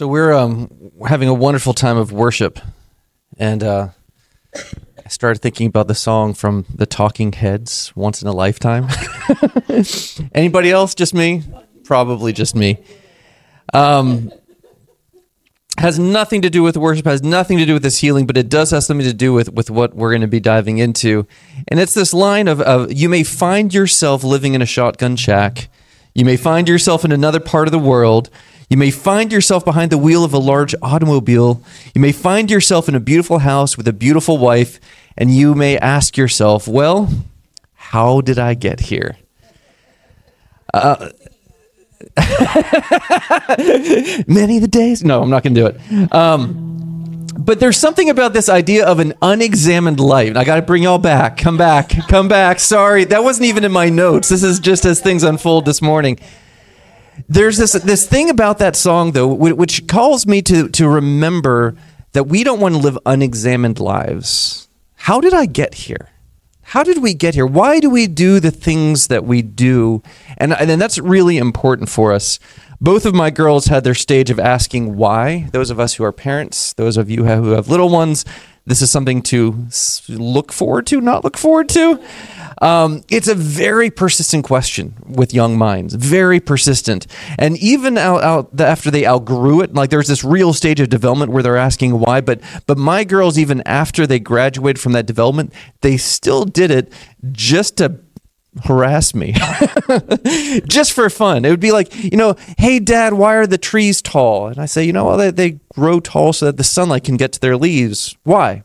So we're um, having a wonderful time of worship, and uh, I started thinking about the song from the Talking Heads, "Once in a Lifetime." Anybody else? Just me? Probably just me. Um, has nothing to do with worship. Has nothing to do with this healing, but it does have something to do with with what we're going to be diving into. And it's this line of, of you may find yourself living in a shotgun shack. You may find yourself in another part of the world. You may find yourself behind the wheel of a large automobile. You may find yourself in a beautiful house with a beautiful wife, and you may ask yourself, well, how did I get here? Uh, many of the days. No, I'm not going to do it. Um, but there's something about this idea of an unexamined life. I got to bring y'all back. Come back. Come back. Sorry, that wasn't even in my notes. This is just as things unfold this morning there's this this thing about that song though which calls me to to remember that we don't want to live unexamined lives. How did i get here? How did we get here? Why do we do the things that we do? And and that's really important for us. Both of my girls had their stage of asking why. Those of us who are parents those of you who have little ones this is something to look forward to not look forward to um, it's a very persistent question with young minds, very persistent. And even out, out after they outgrew it, like there's this real stage of development where they're asking why. But but my girls, even after they graduated from that development, they still did it just to harass me just for fun. It would be like, you know, hey, dad, why are the trees tall? And I say, you know, well, they, they grow tall so that the sunlight can get to their leaves. Why?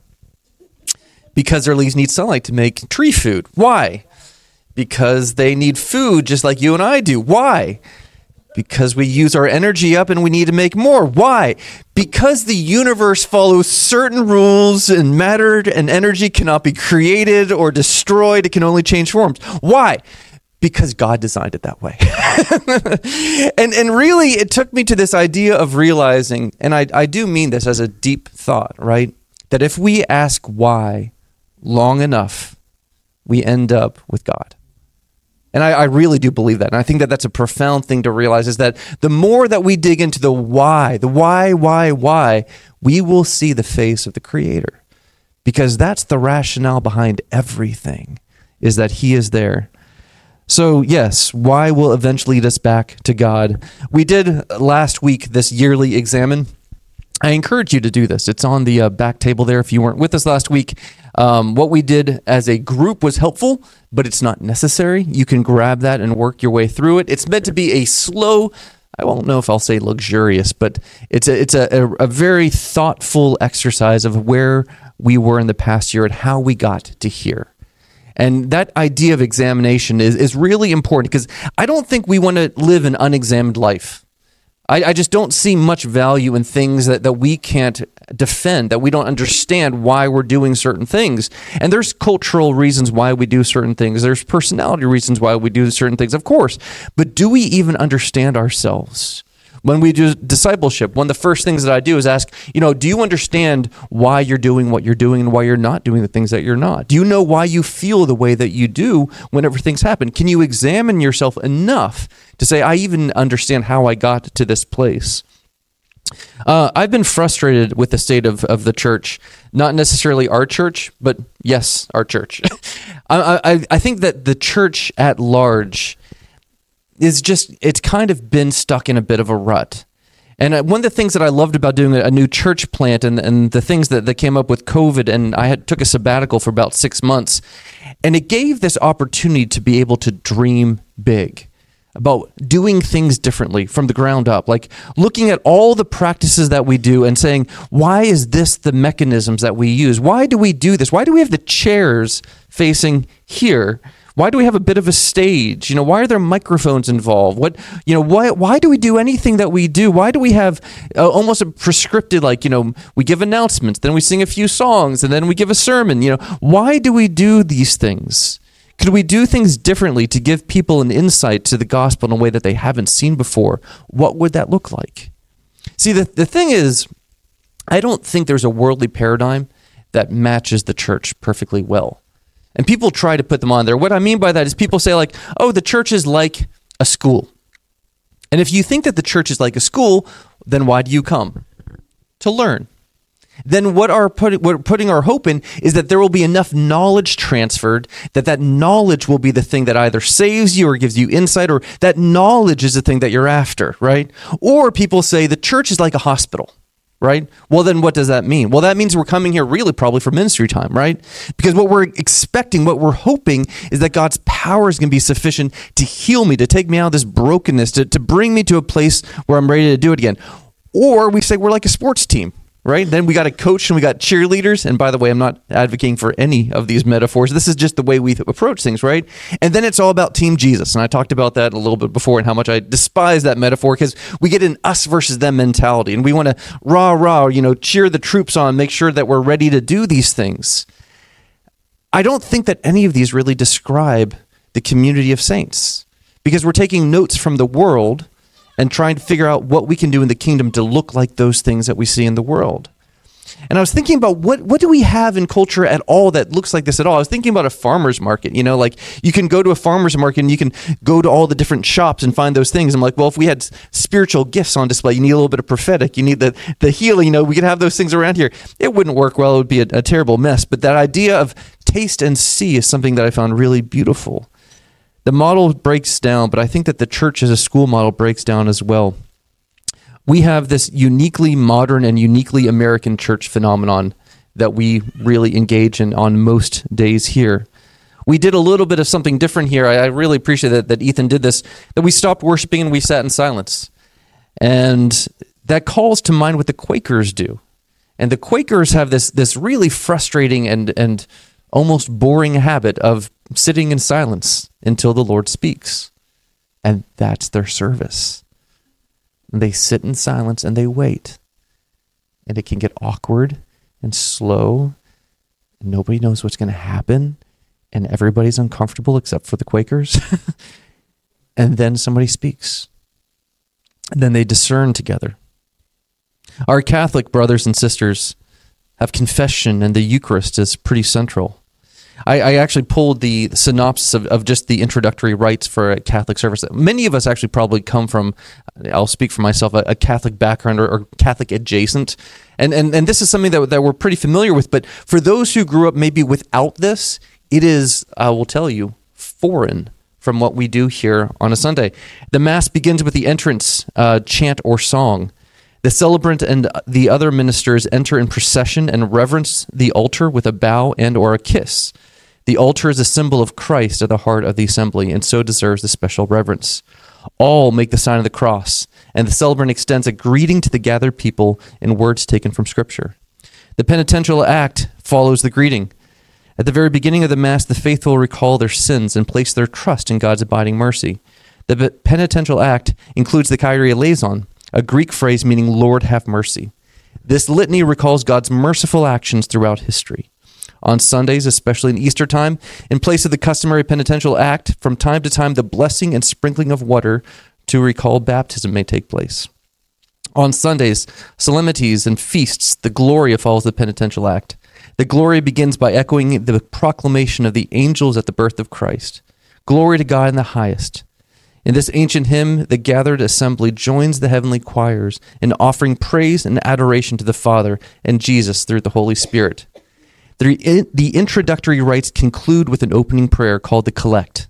because their leaves need sunlight to make tree food. Why? Because they need food just like you and I do. Why? Because we use our energy up and we need to make more. Why? Because the universe follows certain rules and matter and energy cannot be created or destroyed. It can only change forms. Why? Because God designed it that way. and, and really, it took me to this idea of realizing, and I, I do mean this as a deep thought, right? That if we ask why, long enough, we end up with God. And I, I, really do believe that. And I think that that's a profound thing to realize is that the more that we dig into the why, the why, why, why, we will see the face of the Creator. Because that's the rationale behind everything, is that He is there. So, yes, why will eventually lead us back to God. We did last week this yearly examine. I encourage you to do this. It's on the uh, back table there if you weren't with us last week. Um, what we did as a group was helpful, but it's not necessary. You can grab that and work your way through it. It's meant to be a slow, I won't know if I'll say luxurious, but it's a, it's a, a, a very thoughtful exercise of where we were in the past year and how we got to here. And that idea of examination is, is really important because I don't think we want to live an unexamined life. I, I, just don't see much value in things that, that we can't defend, that we don't understand why we're doing certain things. And there's cultural reasons why we do certain things, there's personality reasons why we do certain things, of course. But do we even understand ourselves? When we do discipleship, one of the first things that I do is ask, you know, do you understand why you're doing what you're doing and why you're not doing the things that you're not? Do you know why you feel the way that you do whenever things happen? Can you examine yourself enough to say, I even understand how I got to this place? Uh, I've been frustrated with the state of, of the church, not necessarily our church, but yes, our church. I, I, I think that the church at large is just it's kind of been stuck in a bit of a rut. And uh, one of the things that I loved about doing a new church plant and, and the things that, that came up with COVID, and I had took a sabbatical for about six months, and it gave this opportunity to be able to dream big about doing things differently from the ground up, like looking at all the practices that we do and saying, why is this the mechanisms that we use? Why do we do this? Why do we have the chairs facing here? Why do we have a bit of a stage? You know, why are there microphones involved? What, you know, why why do we do anything that we do? Why do we have uh, almost a prescripted like, you know, we give announcements, then we sing a few songs, and then we give a sermon, you know? Why do we do these things? Could we do things differently to give people an insight to the gospel in a way that they haven't seen before? What would that look like? See, the, the thing is, I don't think there's a worldly paradigm that matches the church perfectly well. And people try to put them on there. What I mean by that is people say, like, oh, the church is like a school. And if you think that the church is like a school, then why do you come? To learn. Then what our put, what we're putting our hope in is that there will be enough knowledge transferred that that knowledge will be the thing that either saves you or gives you insight or that knowledge is the thing that you're after, right? Or people say the church is like a hospital right? Well, then what does that mean? Well, that means we're coming here really probably for ministry time, right? Because what we're expecting, what we're hoping is that God's power is going to be sufficient to heal me, to take me out of this brokenness, to, to bring me to a place where I'm ready to do it again. Or we say we're like a sports team, right? Then we got a coach and we got cheerleaders. And by the way, I'm not advocating for any of these metaphors. This is just the way we approach things, right? And then it's all about Team Jesus. And I talked about that a little bit before and how much I despise that metaphor because we get an us versus them mentality and we want to rah, rah, you know, cheer the troops on, make sure that we're ready to do these things. I don't think that any of these really describe the community of saints because we're taking notes from the world and trying to figure out what we can do in the kingdom to look like those things that we see in the world. And I was thinking about what what do we have in culture at all that looks like this at all? I was thinking about a farmer's market. You know, like you can go to a farmer's market and you can go to all the different shops and find those things. I'm like, well, if we had spiritual gifts on display, you need a little bit of prophetic, you need the the healing. You know, we could have those things around here. It wouldn't work well. It would be a, a terrible mess. But that idea of taste and see is something that I found really beautiful the model breaks down, but I think that the church as a school model breaks down as well. We have this uniquely modern and uniquely American church phenomenon that we really engage in on most days here. We did a little bit of something different here. I, I really appreciate that, that Ethan did this, that we stopped worshiping and we sat in silence. And that calls to mind what the Quakers do. And the Quakers have this, this really frustrating and, and almost boring habit of sitting in silence until the Lord speaks. And that's their service. They sit in silence and they wait. And it can get awkward and slow. Nobody knows what's going to happen. And everybody's uncomfortable except for the Quakers. and then somebody speaks. And then they discern together. Our Catholic brothers and sisters have confession and the Eucharist is pretty central. I, I actually pulled the synopsis of, of just the introductory rites for a Catholic service. Many of us actually probably come from, I'll speak for myself, a, a Catholic background or, or, Catholic adjacent. And, and, and this is something that, that we're pretty familiar with. But for those who grew up maybe without this, it is, I will tell you, foreign from what we do here on a Sunday. The Mass begins with the entrance uh, chant or song. The celebrant and the other ministers enter in procession and reverence the altar with a bow and or a kiss. The altar is a symbol of Christ at the heart of the assembly and so deserves the special reverence. All make the sign of the cross, and the celebrant extends a greeting to the gathered people in words taken from Scripture. The penitential act follows the greeting. At the very beginning of the Mass, the faithful recall their sins and place their trust in God's abiding mercy. The penitential act includes the Kyrie eleison, a Greek phrase meaning Lord have mercy. This litany recalls God's merciful actions throughout history on Sundays, especially in Easter time. In place of the customary penitential act, from time to time, the blessing and sprinkling of water to recall baptism may take place. On Sundays, solemnities, and feasts, the Gloria follows the penitential act. The Gloria begins by echoing the proclamation of the angels at the birth of Christ. Glory to God in the highest. In this ancient hymn, the gathered assembly joins the heavenly choirs in offering praise and adoration to the Father and Jesus through the Holy Spirit. The, the introductory rites conclude with an opening prayer called the Collect.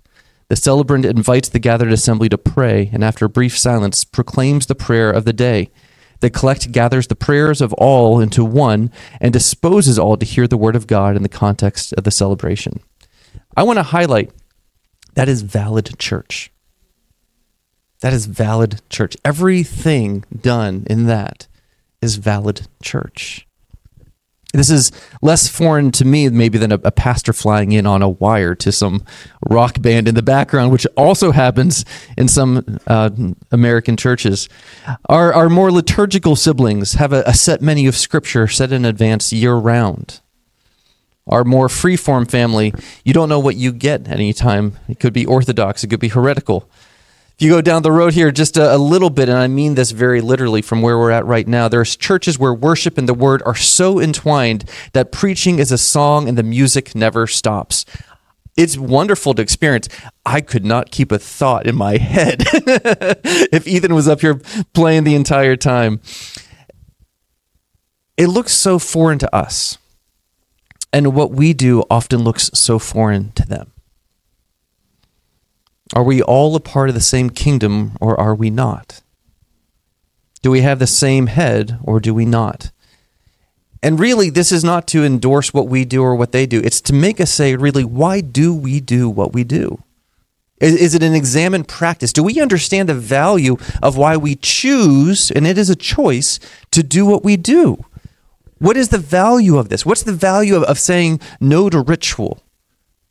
The celebrant invites the gathered assembly to pray, and after a brief silence, proclaims the prayer of the day. The collect gathers the prayers of all into one and disposes all to hear the word of God in the context of the celebration. I want to highlight that is valid church. That is valid church. Everything done in that is valid church. This is less foreign to me, maybe, than a, a, pastor flying in on a wire to some rock band in the background, which also happens in some uh, American churches. Our, our more liturgical siblings have a, a set menu of scripture set in advance year round. Our more free-form family, you don't know what you get any time. It could be orthodox, it could be heretical. If you go down the road here just a, a, little bit, and I mean this very literally from where we're at right now, there's churches where worship and the word are so entwined that preaching is a song and the music never stops. it's wonderful to experience. I could not keep a thought in my head if Ethan was up here playing the entire time. It looks so foreign to us. And what we do often looks so foreign to them. Are we all a part of the same kingdom or are we not? Do we have the same head or do we not? And really, this is not to endorse what we do or what they do. It's to make us say, really, why do we do what we do? Is, is, it an examined practice? Do we understand the value of why we choose, and it is a choice, to do what we do? What is the value of this? What's the value of, of saying no to ritual?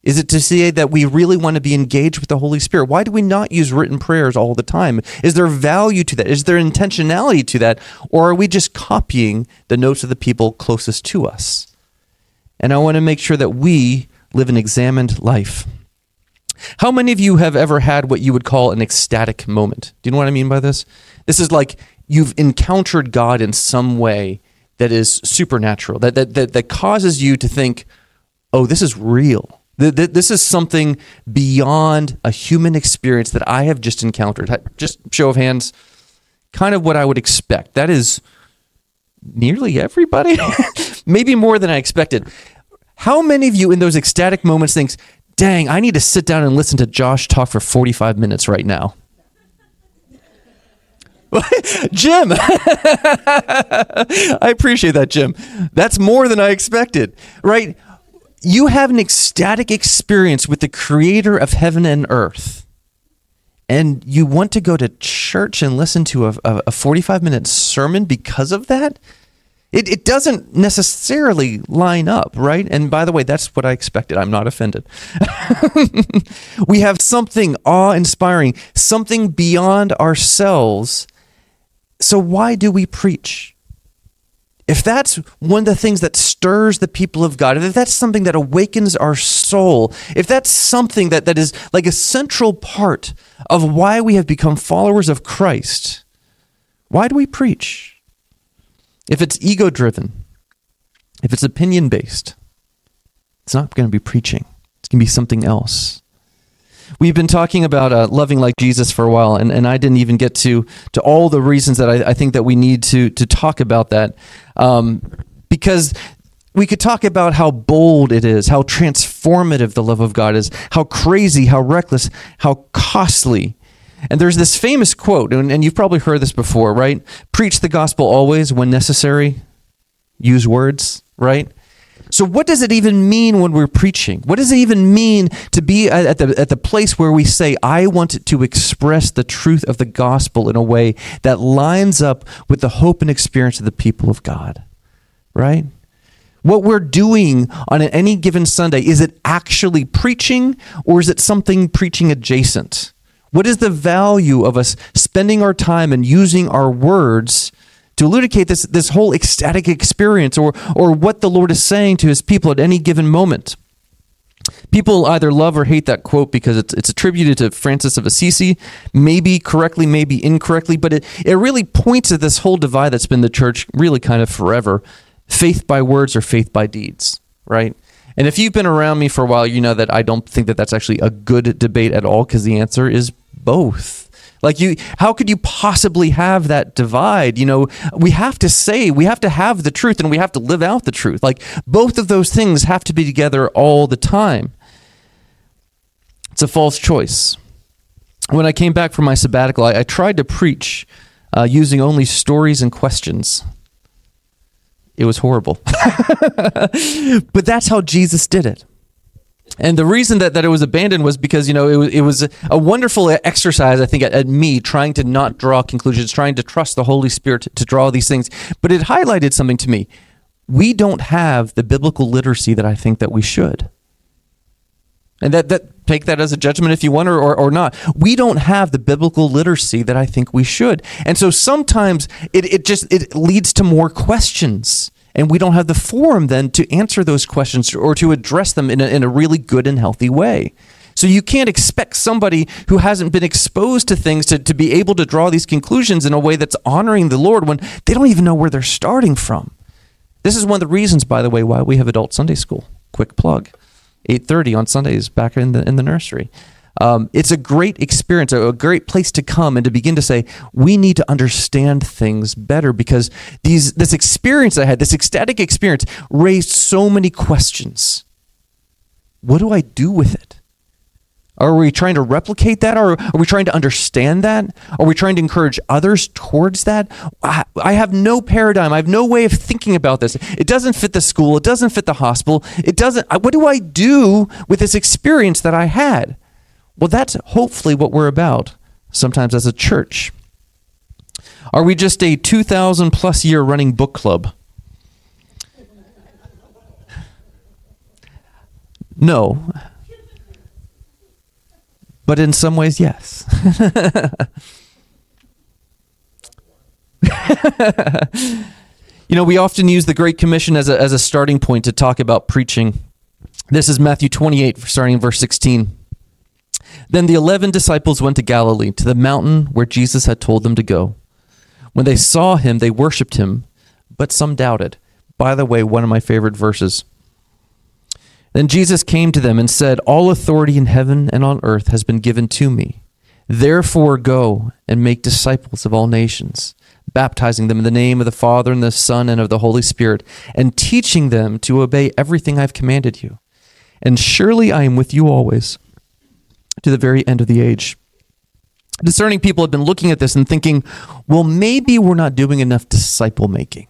Is it to say that we really want to be engaged with the Holy Spirit? Why do we not use written prayers all the time? Is there value to that? Is there intentionality to that? Or are we just copying the notes of the people closest to us? And I want to make sure that we live an examined life. How many of you have ever had what you would call an ecstatic moment? Do you know what I mean by this? This is like you've encountered God in some way that is supernatural, that, that, that, that causes you to think, oh, this is real this is something beyond a human experience that I have just encountered. Just show of hands, kind of what I would expect. That is nearly everybody, maybe more than I expected. How many of you in those ecstatic moments thinks, dang, I need to sit down and listen to Josh talk for 45 minutes right now? Jim, I appreciate that, Jim. That's more than I expected, right? You have an ecstatic experience with the creator of heaven and earth and you want to go to church and listen to a, a 45 minute sermon because of that it, it doesn't necessarily line up right? And by the way that's what i expected. I'm not offended. We have something awe-inspiring something beyond ourselves. So why do we preach if that's one of the things that stirs the people of God, if that's something that awakens our soul, if that's something that, that is like a central part of why we have become followers of Christ, why do we preach? If it's ego driven, if it's opinion based, it's not going to be preaching, it's going to be something else. We've been talking about uh, loving like Jesus for a while, and, and I didn't even get to to all the reasons that I, I think that we need to to talk about that, um, because we could talk about how bold it is, how transformative the love of God is, how crazy, how reckless, how costly. And there's this famous quote, and, and you've probably heard this before, right? Preach the gospel always when necessary. Use words, right? So, what does it even mean when we're preaching? What does it even mean to be at the, at the place where we say, I want to express the truth of the gospel in a way that lines up with the hope and experience of the people of God? Right? What we're doing on any given Sunday, is it actually preaching or is it something preaching adjacent? What is the value of us spending our time and using our words to elucidate this, this whole ecstatic experience or, or what the Lord is saying to his people at any given moment. People either love or hate that quote because it's, it's attributed to Francis of Assisi, maybe correctly, maybe incorrectly, but it, it really points to this whole divide that's been the church really kind of forever faith by words or faith by deeds, right? And if you've been around me for a while, you know that I don't think that that's actually a good debate at all because the answer is both like you how could you possibly have that divide? You know, we have to say, we have to have the truth and we have to live out the truth. Like both of those things have to be together all the time. It's a false choice. When I came back from my sabbatical, I, I tried to preach uh, using only stories and questions. It was horrible. but that's how Jesus did it. And the reason that, that it was abandoned was because, you know, it was, it was a wonderful exercise, I think, at, at me trying to not draw conclusions, trying to trust the Holy Spirit to, to draw these things. But it highlighted something to me. We don't have the biblical literacy that I think that we should. And that, that take that as a judgment if you want or, or, or not. We don't have the biblical literacy that I think we should. And so sometimes it, it just it leads to more questions and we don't have the forum then to answer those questions or to address them in a, in a really good and healthy way. So you can't expect somebody who hasn't been exposed to things to, to be able to draw these conclusions in a way that's honoring the Lord when they don't even know where they're starting from. This is one of the reasons, by the way, why we have adult Sunday school. Quick plug. 8:30 on Sundays back in the in the nursery. Um, it's a great experience, a, great place to come and to begin to say we need to understand things better because these this experience I had, this ecstatic experience, raised so many questions. What do I do with it? Are we trying to replicate that? Or are we trying to understand that? Are we trying to encourage others towards that? I, I, have no paradigm. I have no way of thinking about this. It doesn't fit the school. It doesn't fit the hospital. It doesn't. What do I do with this experience that I had? Well, that's hopefully what we're about sometimes as a church. Are we just a 2,000 plus year running book club? No but in some ways, yes. you know, we often use the Great Commission as a, as a starting point to talk about preaching. This is Matthew 28, starting in verse 16. Then the eleven disciples went to Galilee, to the mountain where Jesus had told them to go. When they saw him, they worshipped him, but some doubted. By the way, one of my favorite verses. Then Jesus came to them and said, All authority in heaven and on earth has been given to me. Therefore, go and make disciples of all nations, baptizing them in the name of the Father and the Son and of the Holy Spirit, and teaching them to obey everything I've commanded you. And surely I am with you always to the very end of the age. Discerning people have been looking at this and thinking, well, maybe we're not doing enough disciple making.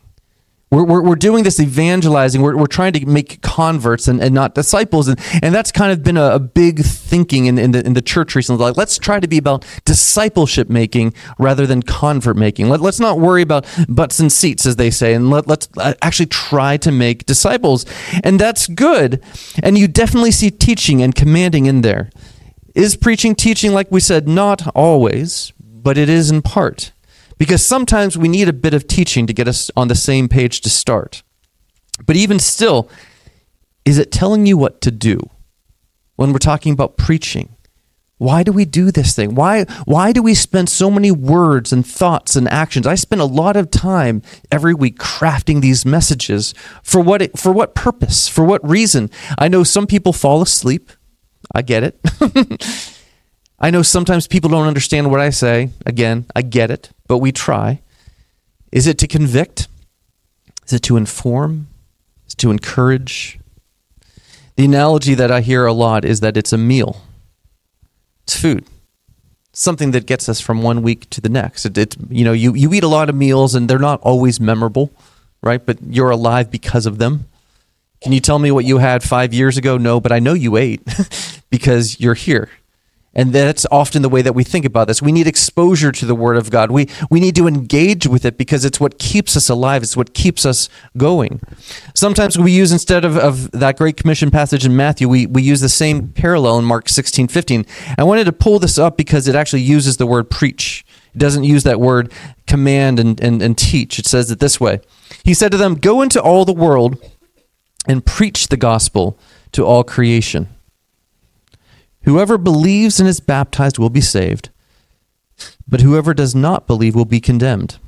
We're, we're, we're, doing this evangelizing. We're, we're trying to make converts and, and not disciples. And, and that's kind of been a, a big thinking in, in, the, in the church recently. Like, let's try to be about discipleship making rather than convert making. Let, let's not worry about butts and seats, as they say, and let, let's uh, actually try to make disciples. And that's good. And you definitely see teaching and commanding in there. Is preaching teaching, like we said, not always, but it is in part. Because sometimes we need a bit of teaching to get us on the same page to start. But even still, is it telling you what to do when we're talking about preaching? Why do we do this thing? Why, why do we spend so many words and thoughts and actions? I spend a lot of time every week crafting these messages. For what, for what purpose? For what reason? I know some people fall asleep. I get it. I know sometimes people don't understand what I say. Again, I get it, but we try. Is it to convict? Is it to inform? Is it to encourage? The analogy that I hear a lot is that it's a meal. It's food. Something that gets us from one week to the next. It, it, you know, you, you eat a lot of meals and they're not always memorable, right? But you're alive because of them. Can you tell me what you had five years ago? No, but I know you ate because you're here. And that's often the way that we think about this. We need exposure to the Word of God. We, we need to engage with it because it's what keeps us alive. It's what keeps us going. Sometimes we use, instead of, of that Great Commission passage in Matthew, we, we use the same parallel in Mark 16, 15. I wanted to pull this up because it actually uses the word preach. It doesn't use that word command and, and, and teach. It says it this way He said to them, Go into all the world and preach the gospel to all creation. Whoever believes and is baptized will be saved, but whoever does not believe will be condemned.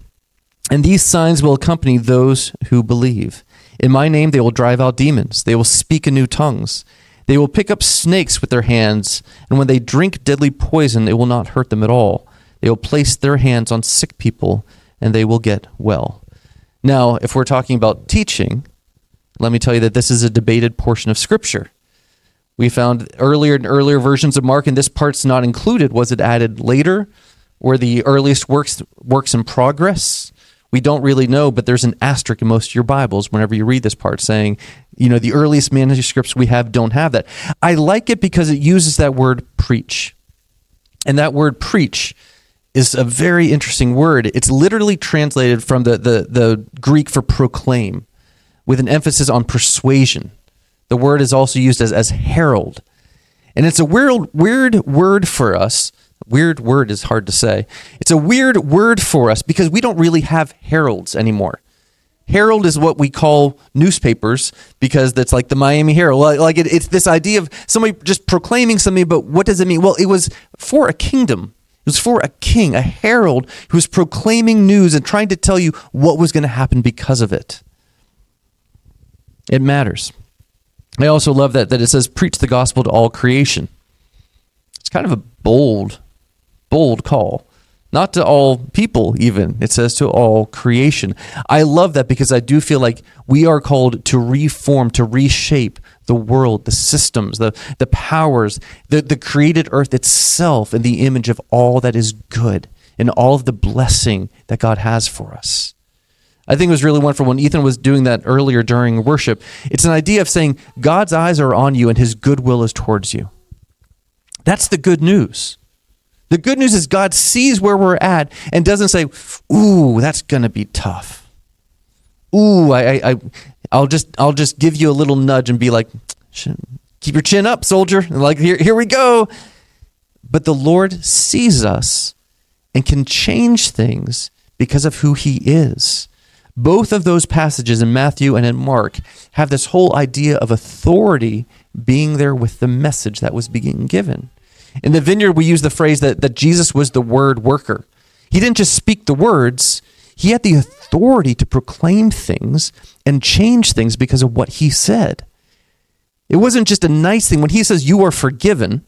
And these signs will accompany those who believe. In my name they will drive out demons, they will speak in new tongues. They will pick up snakes with their hands, and when they drink deadly poison, it will not hurt them at all. They will place their hands on sick people, and they will get well. Now, if we're talking about teaching, let me tell you that this is a debated portion of Scripture. We found earlier and earlier versions of Mark, and this part's not included. Was it added later, or the earliest works works in progress? We don't really know, but there's an asterisk in most of your Bibles whenever you read this part saying, you know, the earliest manuscripts we have don't have that. I like it because it uses that word preach. And that word preach is a very interesting word. It's literally translated from the, the, the Greek for proclaim with an emphasis on persuasion. The word is also used as, as herald. And it's a weird, weird word for us. Weird word is hard to say. It's a weird word for us because we don't really have heralds anymore. Herald is what we call newspapers because that's like the Miami Herald. Like it, it's this idea of somebody just proclaiming something, but what does it mean? Well, it was for a kingdom. It was for a king, a herald who was proclaiming news and trying to tell you what was going to happen because of it. It matters. I also love that that it says preach the gospel to all creation. It's kind of a bold, bold call. Not to all people, even. It says to all creation. I love that because I do feel like we are called to reform, to reshape the world, the systems, the, the powers, the, the created earth itself in the image of all that is good and all of the blessing that God has for us. I think it was really wonderful when Ethan was doing that earlier during worship. It's an idea of saying God's eyes are on you and his goodwill is towards you. That's the good news. The good news is God sees where we're at and doesn't say, "Ooh, that's going to be tough." Ooh, I, I, I'll just, I'll just give you a little nudge and be like, "Keep your chin up, soldier." And like, here, here we go. But the Lord sees us and can change things because of who He is. Both of those passages in Matthew and in Mark have this whole idea of authority being there with the message that was being given. In the vineyard, we use the phrase that, that Jesus was the word worker. He didn't just speak the words, he had the authority to proclaim things and change things because of what he said. It wasn't just a nice thing. When he says you are forgiven,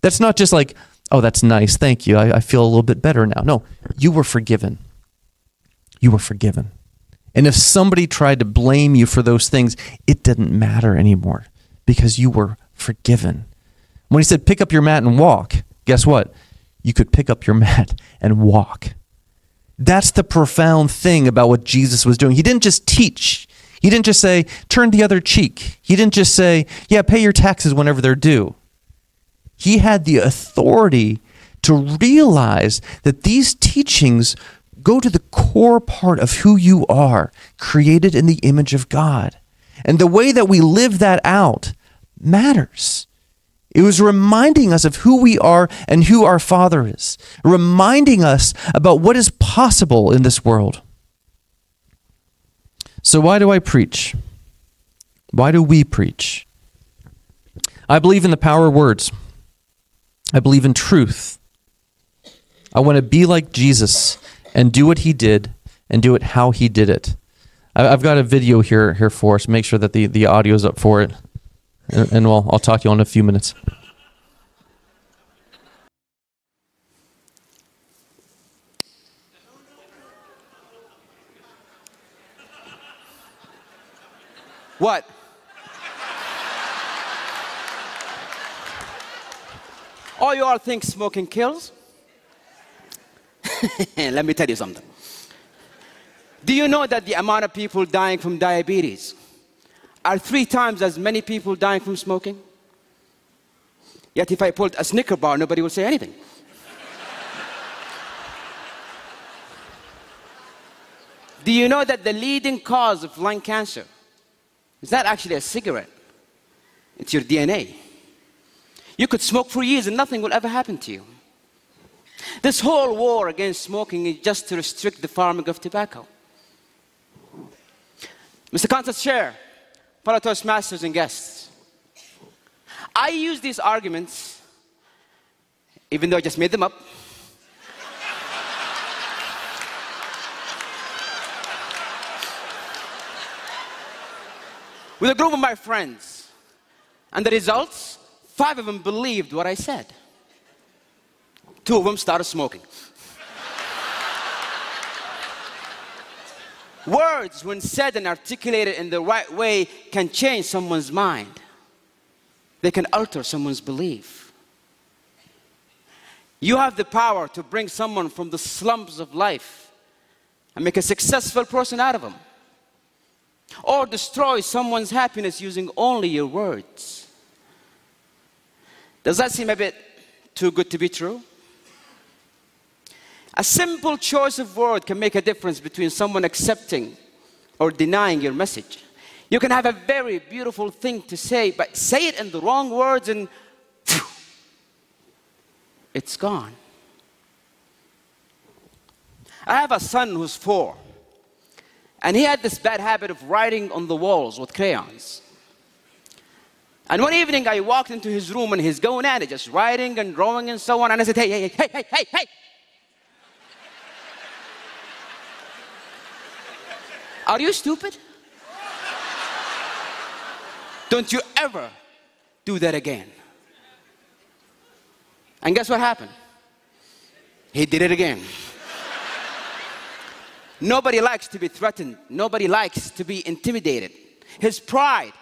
that's not just like, oh, that's nice. Thank you. I, I feel a little bit better now. No, you were forgiven. You were forgiven. And if somebody tried to blame you for those things, it didn't matter anymore because you were forgiven. When he said, pick up your mat and walk, guess what? You could pick up your mat and walk. That's the profound thing about what Jesus was doing. He didn't just teach, he didn't just say, turn the other cheek. He didn't just say, yeah, pay your taxes whenever they're due. He had the authority to realize that these teachings go to the core part of who you are, created in the image of God. And the way that we live that out matters. It was reminding us of who we are and who our Father is, reminding us about what is possible in this world. So, why do I preach? Why do we preach? I believe in the power of words. I believe in truth. I want to be like Jesus and do what he did and do it how he did it. I've got a video here here for us. Make sure that the, the audio is up for it. And, and we'll, I'll talk to you in a few minutes. What? All you all think smoking kills? Let me tell you something. Do you know that the amount of people dying from diabetes are three times as many people dying from smoking? Yet if I pulled a Snicker bar, nobody would say anything. Do you know that the leading cause of lung cancer is not actually a cigarette? It's your DNA. You could smoke for years and nothing will ever happen to you. This whole war against smoking is just to restrict the farming of tobacco. Mr. Council Chair, fellow Toastmasters and guests, I use these arguments, even though I just made them up, with a group of my friends. And the results, five of them believed what I said. Two of them started smoking. Words, when said and articulated in the right way, can change someone's mind. They can alter someone's belief. You have the power to bring someone from the slums of life and make a successful person out of them. Or destroy someone's happiness using only your words. Does that seem a bit too good to be true? A simple choice of word can make a difference between someone accepting or denying your message. You can have a very beautiful thing to say, but say it in the wrong words and phew, it's gone. I have a son who's four, and he had this bad habit of writing on the walls with crayons. And one evening I walked into his room and he's going at it, just writing and drawing and so on. And I said, hey, hey, hey, hey, hey, hey, Are you stupid? Don't you ever do that again. And guess what happened? He did it again. Nobody likes to be threatened. Nobody likes to be intimidated. His pride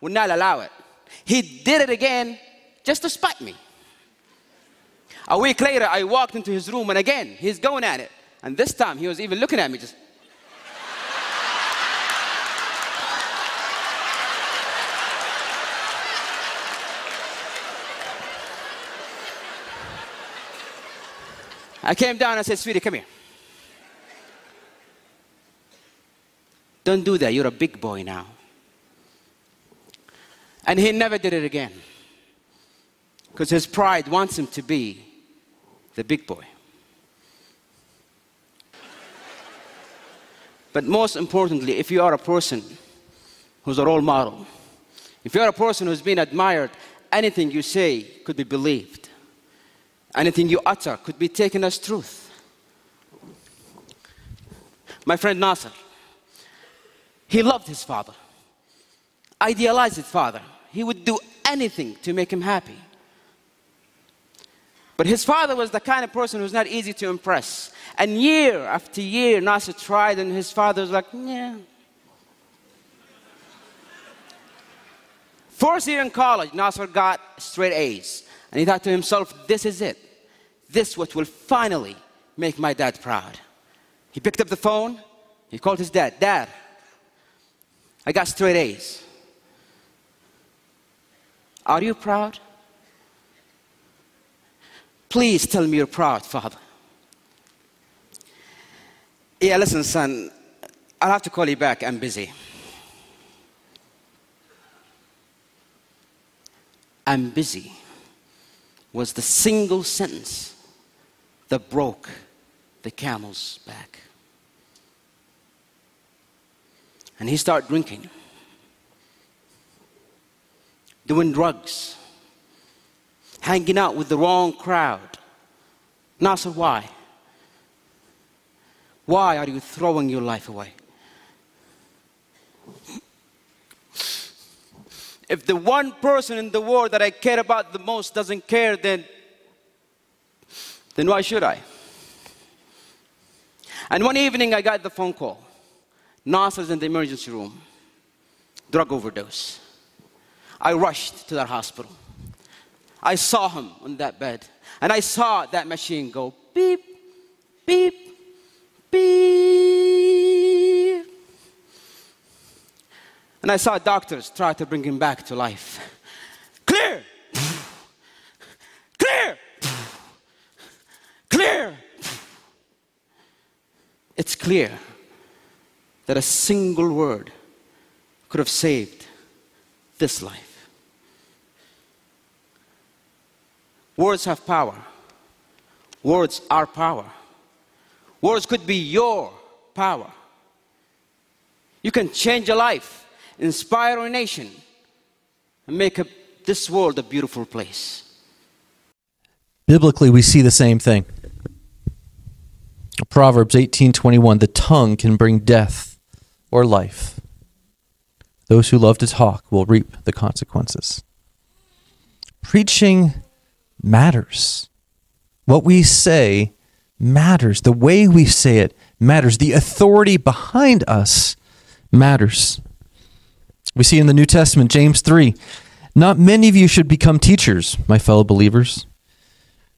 would not allow it. He did it again just to spite me. A week later, I walked into his room, and again, he's going at it. And this time, he was even looking at me just. I came down and said, Sweetie, come here. Don't do that. You're a big boy now. And he never did it again. Because his pride wants him to be the big boy. But most importantly, if you are a person who's a role model, if you're a person who's been admired, anything you say could be believed. Anything you utter could be taken as truth. My friend Nasser, he loved his father, idealized his father. He would do anything to make him happy. But his father was the kind of person who's not easy to impress. And year after year, Nasser tried, and his father was like, yeah. First year in college, Nasser got straight A's. And he thought to himself, this is it. This what will finally make my dad proud. He picked up the phone. He called his dad. Dad, I got straight A's. Are you proud? Please tell me you're proud, Father. Yeah, listen, son, I'll have to call you back. I'm busy. I'm busy was the single sentence that broke the camel's back. And he started drinking, doing drugs, hanging out with the wrong crowd. Nasser, why? Why are you throwing your life away? If the one person in the world that I care about the most doesn't care, then, then why should I? And one evening I got the phone call. Nasser's in the emergency room, drug overdose. I rushed to that hospital. I saw him on that bed, and I saw that machine go beep, beep, beep. And I saw doctors try to bring him back to life. Clear! Clear! Clear! It's clear that a single word could have saved this life. Words have power. Words are power. Words could be your power. You can change a life inspire a nation, and make a, this world a beautiful place. Biblically, we see the same thing. Proverbs 18:21 The tongue can bring death or life. Those who love to talk will reap the consequences. Preaching matters. What we say matters. The way we say it matters. The authority behind us matters. We see in the New Testament, James 3 Not many of you should become teachers, my fellow believers,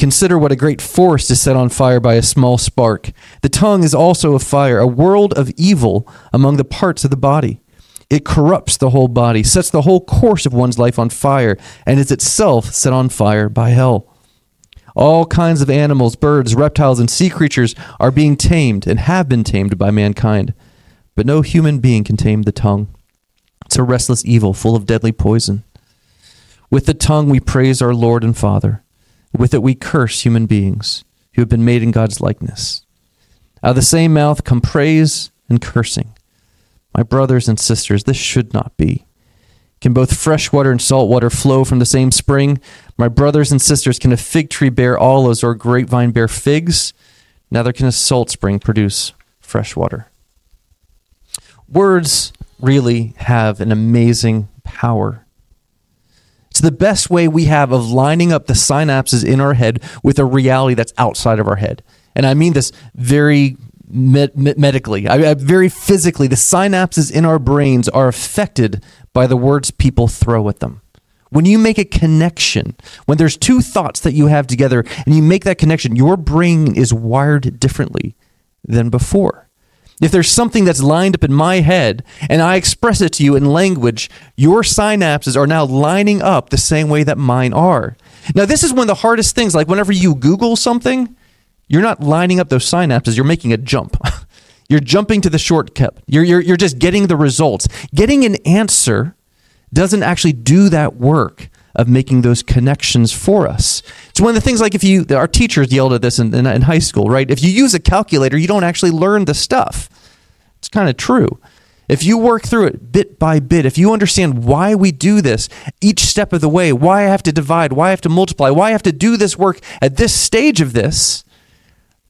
Consider what a great forest is set on fire by a small spark. The tongue is also a fire, a world of evil among the parts of the body. It corrupts the whole body, sets the whole course of one's life on fire, and is itself set on fire by hell. All kinds of animals, birds, reptiles, and sea creatures are being tamed and have been tamed by mankind. But no human being can tame the tongue. It's a restless evil full of deadly poison. With the tongue we praise our Lord and Father. With it we curse human beings who have been made in God's likeness. Out of the same mouth come praise and cursing. My brothers and sisters, this should not be. Can both fresh water and salt water flow from the same spring? My brothers and sisters, can a fig tree bear olives or a grapevine bear figs? Neither can a salt spring produce fresh water. Words really have an amazing power. It's the best way we have of lining up the synapses in our head with a reality that's outside of our head. And I mean this very med- medically, I, I, very physically. The synapses in our brains are affected by the words people throw at them. When you make a connection, when there's two thoughts that you have together and you make that connection, your brain is wired differently than before. If there's something that's lined up in my head and I express it to you in language, your synapses are now lining up the same way that mine are. Now, this is one of the hardest things. Like, whenever you Google something, you're not lining up those synapses, you're making a jump. you're jumping to the shortcut. You're, you're, you're just getting the results. Getting an answer doesn't actually do that work of making those connections for us. It's one of the things like if you, our teachers yelled at this in, in, in high school, right? If you use a calculator, you don't actually learn the stuff. It's kind of true. If you work through it bit by bit, if you understand why we do this each step of the way, why I have to divide, why I have to multiply, why I have to do this work at this stage of this,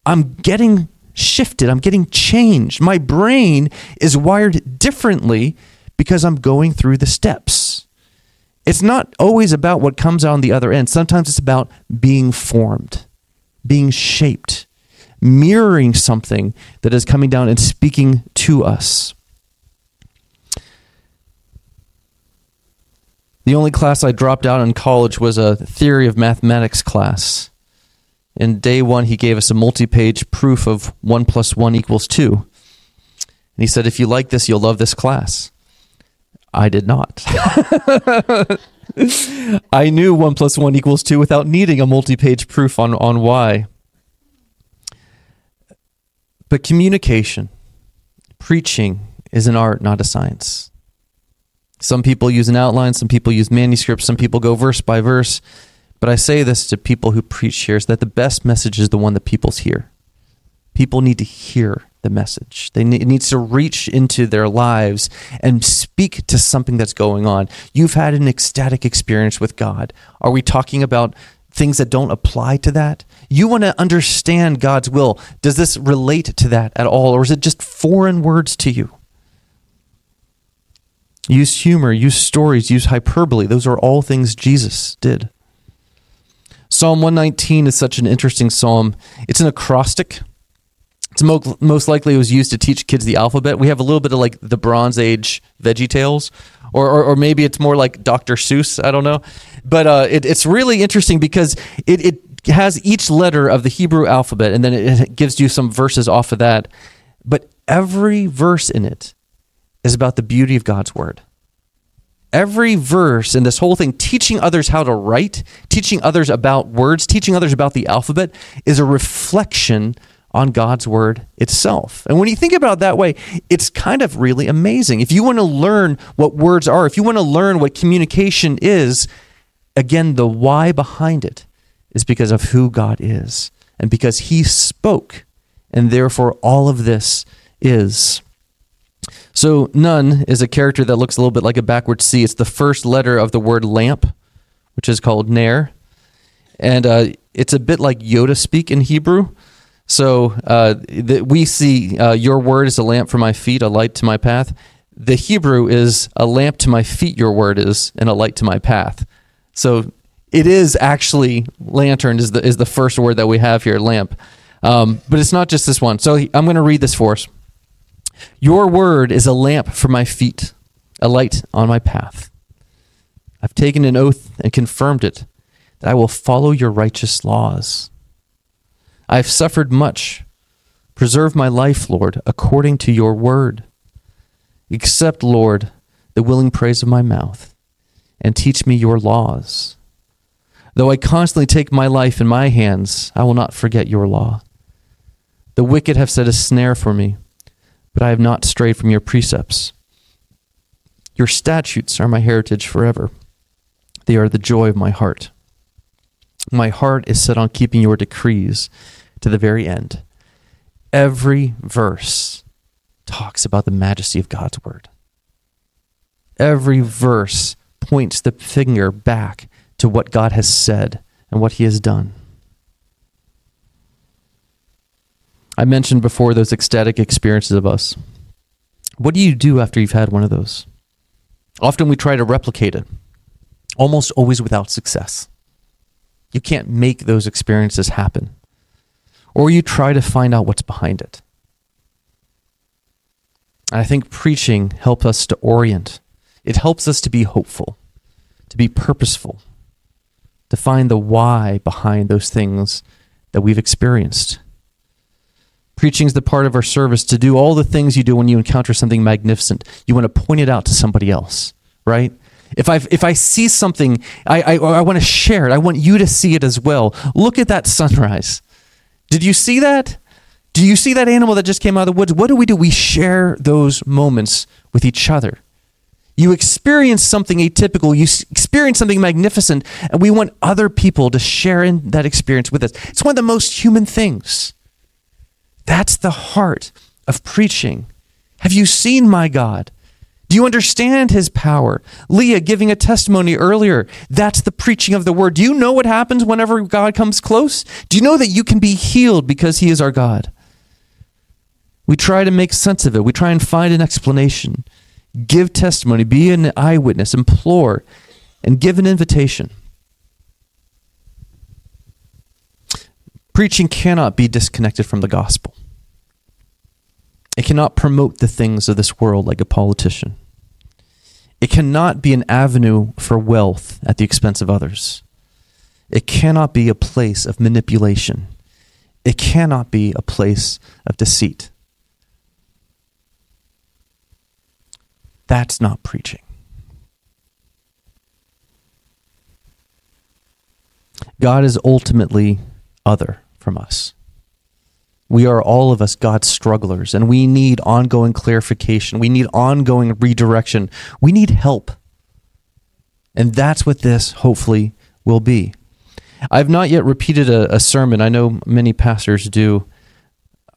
I'm getting shifted. I'm getting changed. My brain is wired differently because I'm going through the steps. It's not always about what comes out on the other end. Sometimes it's about being formed, being shaped, mirroring something that is coming down and speaking to us. The only class I dropped out in college was a theory of mathematics class. In day one, he gave us a multi page proof of 1 plus 1 equals 2. And he said, If you like this, you'll love this class. I did not. I knew 1 plus 1 equals 2 without needing a multi page proof on, on why. But communication, preaching, is an art, not a science. Some people use an outline, some people use manuscripts, some people go verse by verse. But I say this to people who preach here is that the best message is the one that people's hear. People need to hear the message. They need, it needs to reach into their lives and speak to something that's going on. You've had an ecstatic experience with God. Are we talking about things that don't apply to that? You want to understand God's will. Does this relate to that at all, or is it just foreign words to you? Use humor, use stories, use hyperbole. Those are all things Jesus did. Psalm 119 is such an interesting psalm. It's an acrostic. It's mo- most likely it was used to teach kids the alphabet. We have a little bit of like the Bronze Age Veggie Tales, or, or, or maybe it's more like Dr. Seuss. I don't know. But uh, it, it's really interesting because it, it has each letter of the Hebrew alphabet and then it gives you some verses off of that. But every verse in it is about the beauty of God's word every verse in this whole thing, teaching others how to write, teaching others about words, teaching others about the alphabet, is a reflection on God's word itself. And when you think about it that way, it's kind of really amazing. If you want to learn what words are, if you want to learn what communication is, again, the why behind it is because of who God is and because he spoke. And therefore, all of this is. So Nun is a character that looks a little bit like a backward C. It's the first letter of the word lamp, which is called Ner. And uh, it's a bit like Yoda speak in Hebrew. So uh, the, we see uh, your word is a lamp for my feet, a light to my path. The Hebrew is a lamp to my feet, your word is, and a light to my path. So it is actually lantern is the, is the first word that we have here, lamp. Um, but it's not just this one. So I'm going to read this for us. Your word is a lamp for my feet, a light on my path. I've taken an oath and confirmed it that I will follow your righteous laws. I have suffered much. Preserve my life, Lord, according to your word. Accept, Lord, the willing praise of my mouth, and teach me your laws. Though I constantly take my life in my hands, I will not forget your law. The wicked have set a snare for me but I have not strayed from your precepts. Your statutes are my heritage forever. They are the joy of my heart. My heart is set on keeping your decrees to the very end. Every verse talks about the majesty of God's word. Every verse points the finger back to what God has said and what he has done. I mentioned before those ecstatic experiences of us. What do you do after you've had one of those? Often we try to replicate it, almost always without success. You can't make those experiences happen. Or you try to find out what's behind it. And I think preaching helps us to orient. It helps us to be hopeful, to be purposeful, to find the why behind those things that we've experienced. Preaching is the part of our service to do all the things you do when you encounter something magnificent. You want to point it out to somebody else, right? If I if I see something, I, I, I want to share it. I want you to see it as well. Look at that sunrise. Did you see that? Do you see that animal that just came out of the woods? What do we do? We share those moments with each other. You experience something atypical, you experience something magnificent, and we want other people to share in that experience with us. It's one of the most human things. That's the heart of preaching. Have you seen my God? Do you understand his power? Leah giving a testimony earlier. That's the preaching of the word. Do you know what happens whenever God comes close? Do you know that you can be healed because he is our God? We try to make sense of it. We try and find an explanation, give testimony, be an eyewitness, implore, and give an invitation. Preaching cannot be disconnected from the gospel. It cannot promote the things of this world like a politician. It cannot be an avenue for wealth at the expense of others. It cannot be a place of manipulation. It cannot be a place of deceit. That's not preaching. God is ultimately other from us. We are all of us God's strugglers, and we need ongoing clarification. We need ongoing redirection. We need help. And that's what this hopefully will be. I've not yet repeated a, a sermon. I know many pastors do.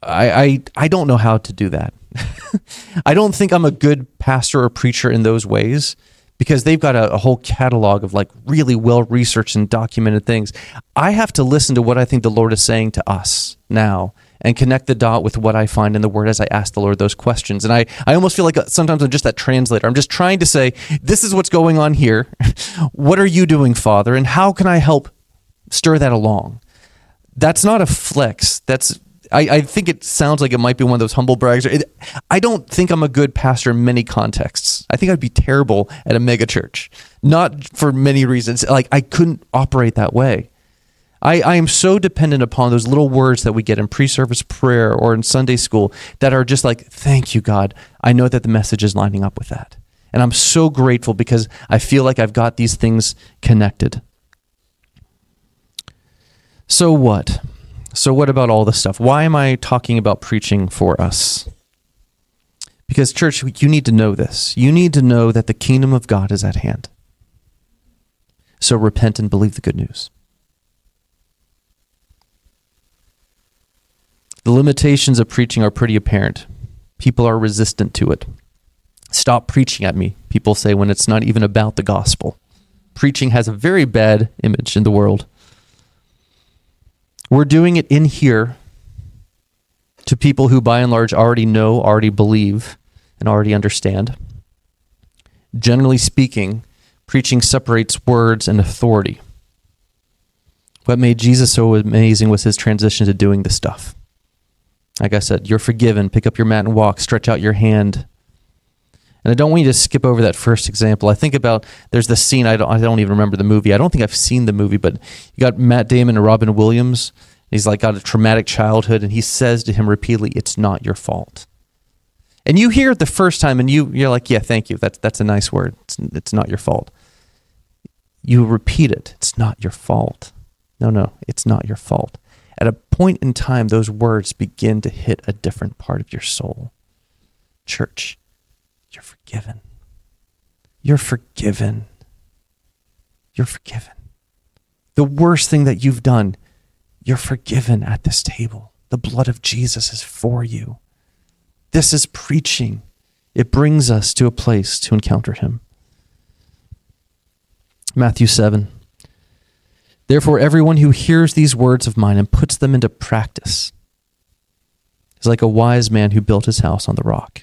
I, I, I don't know how to do that. I don't think I'm a good pastor or preacher in those ways because they've got a, a, whole catalog of like really well researched and documented things. I have to listen to what I think the Lord is saying to us now and connect the dot with what I find in the Word as I ask the Lord those questions. And I, I almost feel like uh, sometimes I'm just that translator. I'm just trying to say, this is what's going on here. what are you doing, Father? And how can I help stir that along? That's not a flex. That's I, I think it sounds like it might be one of those humble brags. It, I don't think I'm a good pastor in many contexts. I think I'd be terrible at a megachurch, not for many reasons. Like I couldn't operate that way. I, I am so dependent upon those little words that we get in pre service prayer or in Sunday school that are just like, thank you, God. I know that the message is lining up with that. And I'm so grateful because I feel like I've got these things connected. So, what? So, what about all this stuff? Why am I talking about preaching for us? Because, church, you need to know this. You need to know that the kingdom of God is at hand. So, repent and believe the good news. The limitations of preaching are pretty apparent. People are resistant to it. Stop preaching at me, people say when it's not even about the gospel. Preaching has a very bad image in the world. We're doing it in here to people who, by and large, already know, already believe, and already understand. Generally speaking, preaching separates words and authority. What made Jesus so amazing was his transition to doing this stuff. Like I said, you're forgiven. Pick up your mat and walk. Stretch out your hand. And I don't want you to skip over that first example. I think about there's the scene. I don't. I don't even remember the movie. I don't think I've seen the movie, but you got Matt Damon and Robin Williams. He's like got a traumatic childhood, and he says to him repeatedly, "It's not your fault." And you hear it the first time, and you you're like, "Yeah, thank you. That's that's a nice word. It's, it's not your fault." You repeat it. It's not your fault. No, no, it's not your fault. At a point in time, those words begin to hit a different part of your soul. Church, you're forgiven. you're forgiven. You're forgiven. The worst thing that you've done, you're forgiven at this table. The blood of Jesus is for you. This is preaching. It brings us to a place to encounter him. Matthew 7. Therefore, everyone who hears these words of mine and puts them into practice is like a wise man who built his house on the rock.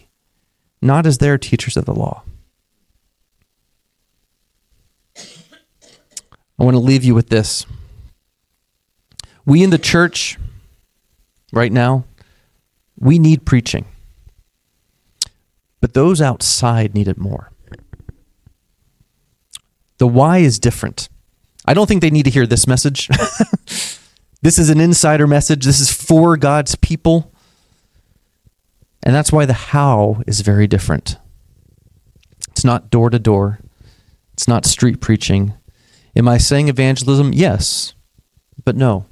not as their teachers of the law. I want to leave you with this. We in the church right now, we need preaching. But those outside need it more. The why is different. I don't think they need to hear this message. this is an insider message. This is for God's people. And that's why the how is very different. It's not door to door, it's not street preaching. Am I saying evangelism? Yes, but no.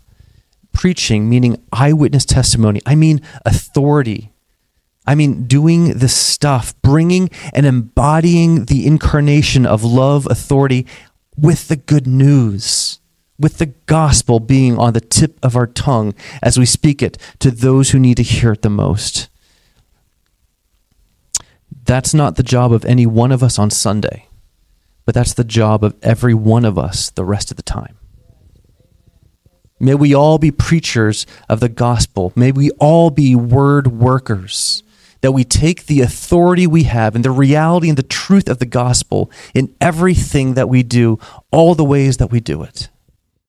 Preaching, meaning eyewitness testimony, I mean authority. I mean, doing the stuff, bringing and embodying the incarnation of love, authority with the good news, with the gospel being on the tip of our tongue as we speak it to those who need to hear it the most. That's not the job of any one of us on Sunday, but that's the job of every one of us the rest of the time. May we all be preachers of the gospel. May we all be word workers. That we take the authority we have and the reality and the truth of the gospel in everything that we do, all the ways that we do it.